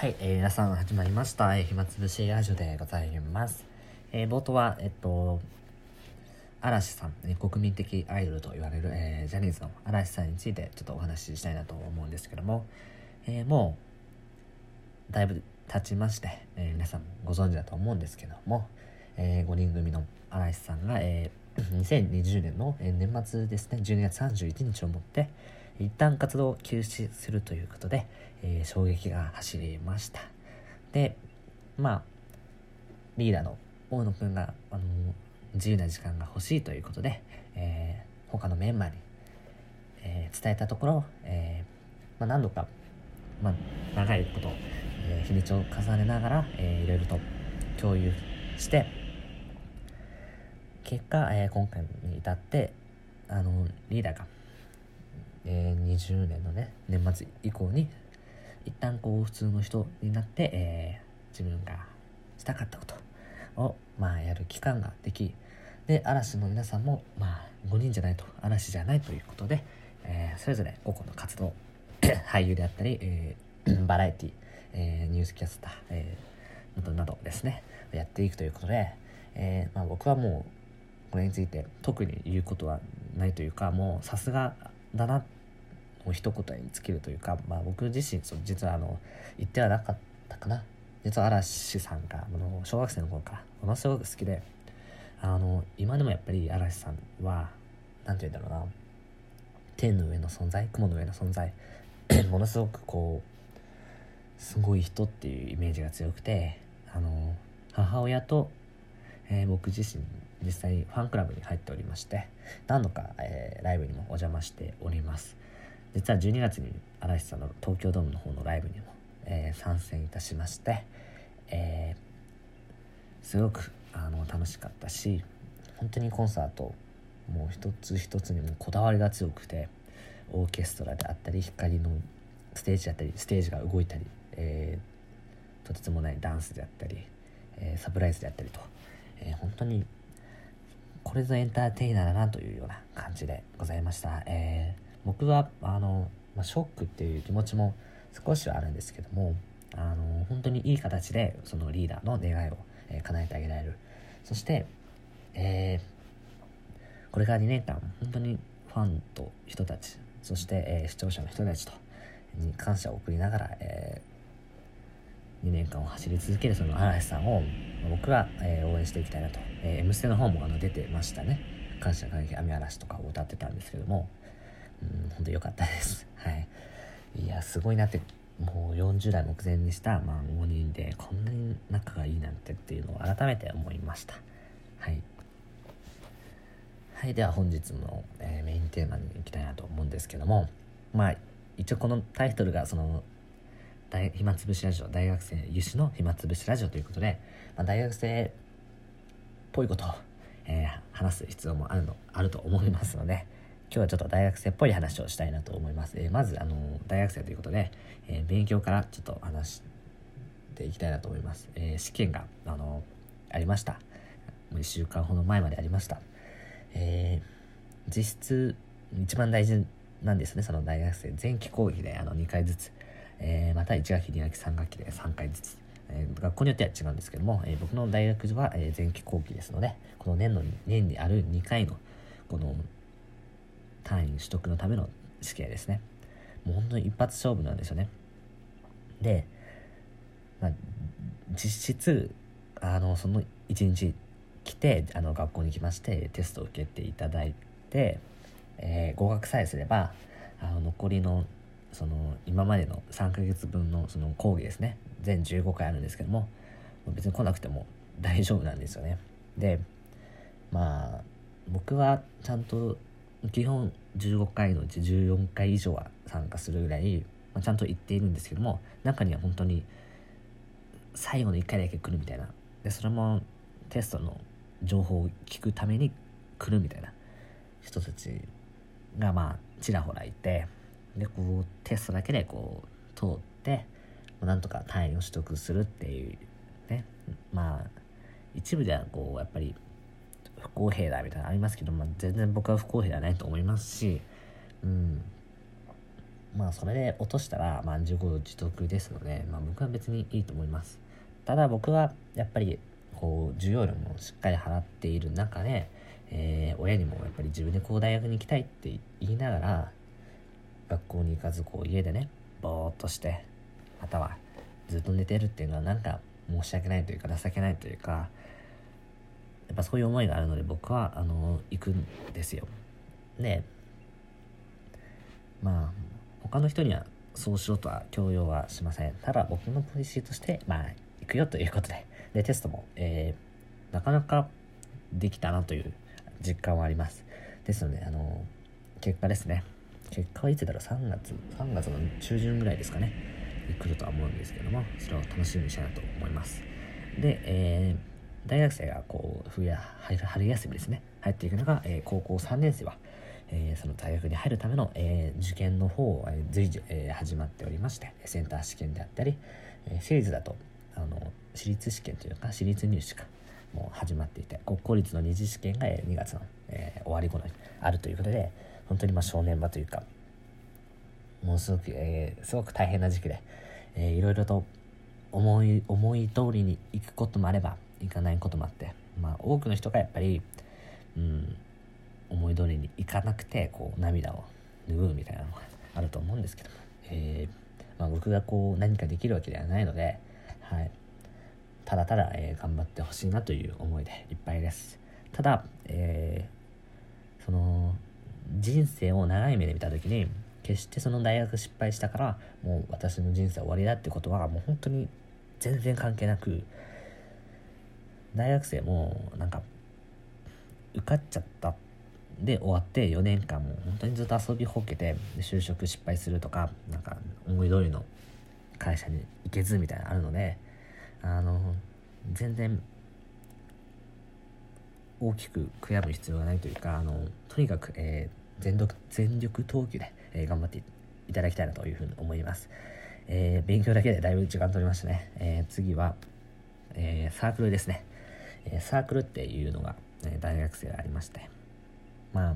はい、えー、皆さん始まりました、えー、暇つぶしラジオでございます。えー、冒頭は、えっと、嵐さん、えー国民的アイドルと言われる、えージャニーズの嵐さんについてちょっとお話ししたいなと思うんですけども、えーもう、だいぶ経ちまして、えー皆さんご存知だと思うんですけども、え5人組の嵐さんが、えー2020年の、年末ですね、12月31日をもって、一旦活動を休止するということで、えー衝撃が走りました。で、まあ、リーダーの大野くんが、あの自由な時間が欲しいということで、えー他のメンバーに、えー伝えたところ、えーまあ、何度か、まあ、長いこと、えー日にちを重ねながら、えーいろいろと共有して、結果、えー今回に至って、あのリーダーが、えー20年のね、年末以降に、一旦こう普通の人になって、えー自分がしたかったことを、まあ、やる期間ができ、で、嵐の皆さんも、まあ、5人じゃないと、嵐じゃないということで、えーそれぞれ個々の活動、俳優であったり、えー バラエティ、えーニュースキャスター、えーなどなどですね、やっていくということで、えーまあ、僕はもう、これについて特に言うことはないというか、もうさすがだな、もう一言に尽きるというか、まあ、僕自身、そ実はあの、言ってはなかったかな。実は嵐さんが、あの小学生の頃か。らものすごく好きで、あの、今でもやっぱり嵐さんは、なんて言うんだろうな、天の上の存在、雲の上の存在、ものすごくこう、すごい人っていうイメージが強くて、あの、母親と、えー僕自身、実際ファンクラブに入っておりまして、何度か、えーライブにもお邪魔しております。実は12月に嵐さんの東京ドームの方のライブにも、えー参戦いたしまして、えーすごくあの楽しかったし本当にコンサートもう一つ一つにもこだわりが強くてオーケストラであったり光のステージだったりステージが動いたり、えーとてつもないダンスであったり、えーサプライズであったりと、えー本当にこれぞエンターテイナーだなというような感じでございました。えー僕はあの、まあ、ショックっていう気持ちも少しはあるんですけどもあの本当にいい形でそのリーダーの願いを、えー叶えてあげられるそして、えーこれから2年間本当にファンと人たちそして、えー視聴者の人たちとに感謝を送りながら、え2年間を走り続けるその嵐さんを僕は、えー応援していきたいなと「えー M ステ」の方もあの出てましたね「感謝感激雨嵐」とかを歌ってたんですけども。うん本当良かったです。はい。いやすごいなってもう40代目前にした、まあ、5人でこんなに仲がいいなんてっていうのを改めて思いました。はい。はいでは本日の、えーメインテーマに行きたいなと思うんですけども。まあ一応このタイトルがその大暇つぶしラジオ大学生有志の暇つぶしラジオということで、まあ、大学生っぽいことを、えー話す必要もあるのあると思いますので今日はちょっと大学生っぽい話をしたいなと思います、えーまずあの大学生ということで、えー勉強からちょっと話していきたいなと思います、えー試験があのありました。もう1週間ほど前までありました。えー実質一番大事なんですねその大学生。前期講義であの2回ずつ、えーまた1学期2学期3学期で3回ずつ、えー学校によっては違うんですけども、えー僕の大学は、えー前期後期ですのでこの年の年にある2回のこの単位取得のための試験ですね。もう本当に一発勝負なんですよね。で、まあ、実質あのその1日来てあの学校に来ましてテストを受けていただいて、えー合格さえすればあの残りのその今までの3ヶ月分のその講義ですね。全15回あるんですけども別に来なくても大丈夫なんですよね。でまあ僕はちゃんと基本15回のうち14回以上は参加するぐらい、まあ、ちゃんと言っているんですけども中には本当に最後の1回だけ来るみたいな。でそれもテストの情報を聞くために来るみたいな人たちがまあちらほらいてでこうテストだけでこう通ってなんとか単位を取得するっていうね。まあ一部ではこうやっぱり不公平だみたいなのありますけど、まあ、全然僕は不公平ではないと思いますし、うん、まあそれで落としたら、まあ、自業自得ですので、まあ、僕は別にいいと思います。ただ僕はやっぱりこう授業料もしっかり払っている中で、えー、親にもやっぱり自分でこう大学に行きたいって言いながら学校に行かずこう家でねぼーっとしてまたはずっと寝てるっていうのはなんか申し訳ないというか情けないというかやっぱそういう思いがあるので僕はあの行くんですよ。でまあ他の人にはそうしろとは強要はしません。ただ僕のポリシーとしてまあ行くよということで。でテストも、えー、なかなかできたなという実感はあります。ですのであの結果ですね。結果はいつだろう？3月3月の中旬ぐらいですかね。来るとは思うんですけどもそれを楽しみにしたいなと思います。で、えー、大学生がこう冬や春休みですね。入っていくのが、えー、高校3年生は、えー、その大学に入るための、え受験の方を、え随時、え始まっておりましてセンター試験であったり、え私立だとあの私立試験というか私立入試かもう始まっていて国公立の二次試験が2月の、え終わり頃にあるということで本当にまあ正念場というかものすごく、えー、すごく大変な時期で、えー、いろいろと思い思い通りに行くこともあれば行かないこともあって、まあ、多くの人がやっぱり、うん、思い通りにいかなくてこう涙を拭うみたいなのがあると思うんですけども、えー、まあ、僕がこう何かできるわけではないので、はい、ただただ、えー、頑張ってほしいなという思いでいっぱいです。ただ、えー、その人生を長い目で見た時に決してその大学失敗したからもう私の人生終わりだってことはもう本当に全然関係なく大学生もなんか受かっちゃった。で終わって4年間も本当にずっと遊びほうけて就職失敗するとかなんか思い通りの会社に行けずみたいなのあるのであの全然大きく悔やむ必要がないというかあのとにかく、えー全力全力投球で、えー、頑張っていただきたいなというふうに思います。えー、勉強だけでだいぶ時間取りましたね。え、次は、えサークルですね。えサークルっていうのが、え大学生ありまして、まあ、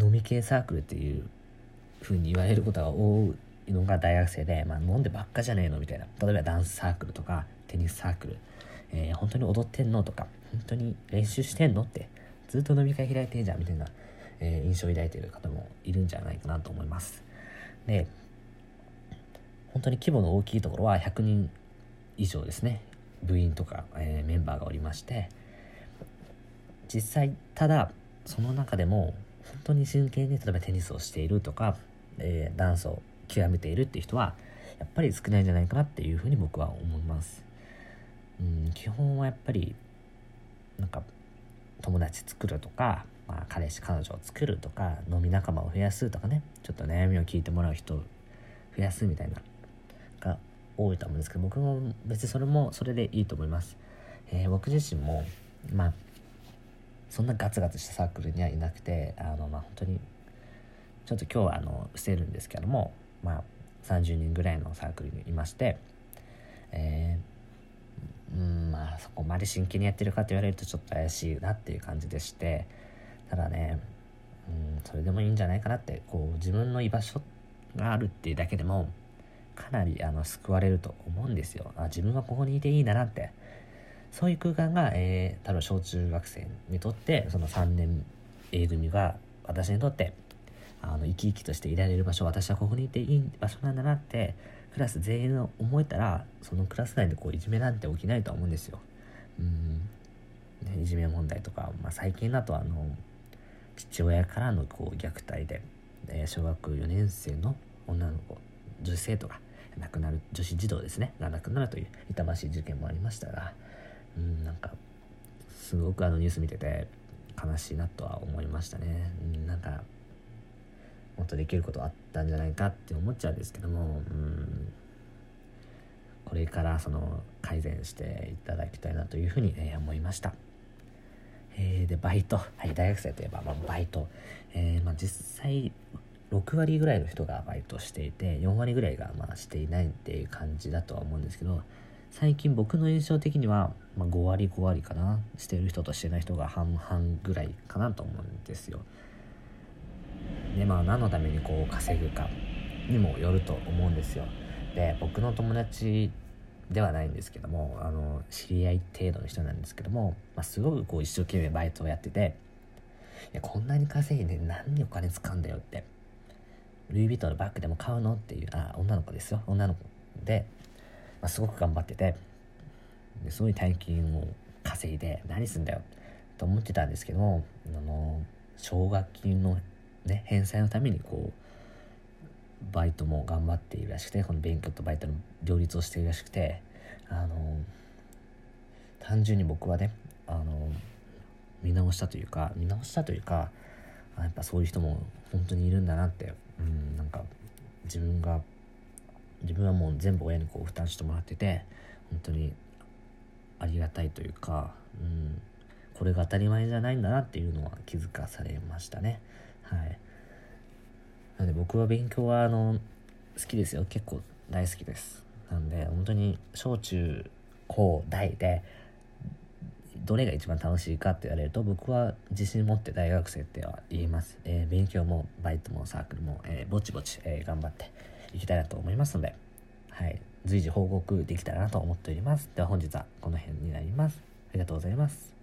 飲み系サークルっていうふうに言われることが多いのが大学生で、まあ、飲んでばっかじゃねえのみたいな。例えばダンスサークルとかテニスサークル、えー、本当に踊ってんのとか、本当に練習してんのってずっと飲み会開いてんじゃんみたいなえー、印象を抱いている方もいるんじゃないかなと思います。で、本当に規模の大きいところは100人以上ですね、部員とか、え、メンバーがおりまして、実際、ただ、その中でも、本当に真剣に例えばテニスをしているとか、え、ダンスを極めているっていう人は、やっぱり少ないんじゃないかなっていうふうに僕は思います。うん、基本はやっぱり、なんか、友達作るとか、まあ、彼氏彼女を作るとか飲み仲間を増やすとかね。ちょっと悩みを聞いてもらう人を増やすみたいなが多いと思うんですけど僕も別にそれもそれでいいと思います、えー、僕自身もまあそんなガツガツしたサークルにはいなくてあのまあ本当にちょっと今日はあの伏せるんですけどもまあ30人ぐらいのサークルにいましてえーうんまあそこまで真剣にやってるかと言われるとちょっと怪しいなっていう感じでしてただね、うん、それでもいいんじゃないかなって、こう、自分の居場所があるっていうだけでも、かなりあの救われると思うんですよ。あ、自分はここにいていいんだなって。そういう空間が、えー、多分小中学生にとって、その3年 A 組が私にとって、あの、生き生きとしていられる場所、私はここにいていい場所なんだなって、クラス全員の思えたら、そのクラス内でこう、いじめなんて起きないと思うんですよ。うん。ね、いじめ問題とか、まあ、最近だとあの、父親からのこう虐待で、え小学4年生の女の子女子生徒が亡くなる女子児童ですねが亡くなるという痛ましい事件もありましたがうんなんかすごくあのニュース見てて悲しいなとは思いましたね、うん、なんかもっとできることあったんじゃないかって思っちゃうんですけどもうんこれからその改善していただきたいなというふうに、え思いました。えー、で、バイト。はい、大学生といえば、まあ、バイト。えー、まあ、実際、6割ぐらいの人がバイトしていて、4割ぐらいが、まあ、していないっていう感じだとは思うんですけど、最近僕の印象的には、まあ、5割5割かな。してる人としてない人が半々ぐらいかなと思うんですよ。でまあ何のためにこう稼ぐかにもよると思うんですよで僕の友達ではないんですけどもあの知り合い程度の人なんですけども、まあ、すごくこう一生懸命バイトをやってていやこんなに稼いで何にお金使うんだよって。ルイ・ヴィトンのバッグでも買うのっていうあ女の子ですよ。女の子で、まあ、すごく頑張っててですごい大金を稼いで何すんだよと思ってたんですけどもあの奨学金の、ね、返済のためにこうバイトも頑張っているらしくてこの勉強とバイトの両立をしているらしくてあの単純に僕はねあの見直したというか見直したというかやっぱそういう人も本当にいるんだなってうんなんか自分が自分はもう全部親にこう負担してもらってて本当にありがたいというか、うん、これが当たり前じゃないんだなっていうのは気づかされましたね。はい。なので僕は勉強はあの好きですよ。結構大好きです。なんで本当に小中高大でどれが一番楽しいかって言われると僕は自信持って大学生っては言います、えー、勉強もバイトもサークルも、えー、ぼちぼち、えー、頑張っていきたいなと思いますので、はい、随時報告できたらなと思っております。では本日はこの辺になります。ありがとうございます。